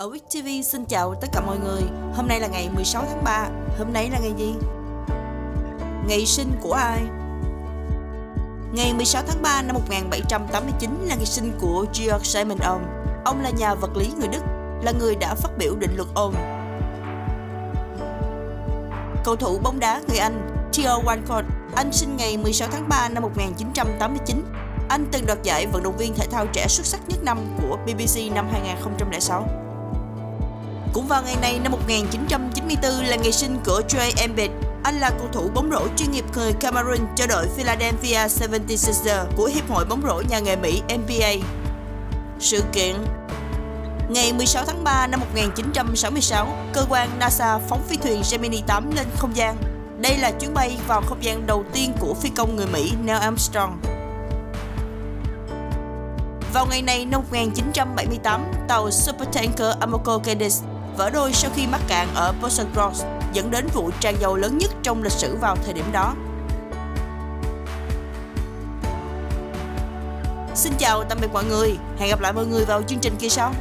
Ở Week TV xin chào tất cả mọi người Hôm nay là ngày 16 tháng 3 Hôm nay là ngày gì? Ngày sinh của ai? Ngày 16 tháng 3 năm 1789 là ngày sinh của Georg Simon Ohm Ông là nhà vật lý người Đức, Là người đã phát biểu định luật Ohm Cầu thủ bóng đá người Anh, Theo Walcott, Anh sinh ngày 16 tháng 3 năm 1989 anh từng đoạt giải vận động viên thể thao trẻ xuất sắc nhất năm của BBC năm 2006. Cũng vào ngày này năm 1994 là ngày sinh của Trey Embiid. Anh là cầu thủ bóng rổ chuyên nghiệp người Cameroon cho đội Philadelphia 76ers của Hiệp hội bóng rổ nhà nghề Mỹ NBA. Sự kiện Ngày 16 tháng 3 năm 1966, cơ quan NASA phóng phi thuyền Gemini 8 lên không gian. Đây là chuyến bay vào không gian đầu tiên của phi công người Mỹ Neil Armstrong. Vào ngày này năm 1978, tàu supertanker Amoco Cadiz vỡ đôi sau khi mắc cạn ở Boston Cross, dẫn đến vụ tràn dầu lớn nhất trong lịch sử vào thời điểm đó. Xin chào tạm biệt mọi người, hẹn gặp lại mọi người vào chương trình kỳ sau.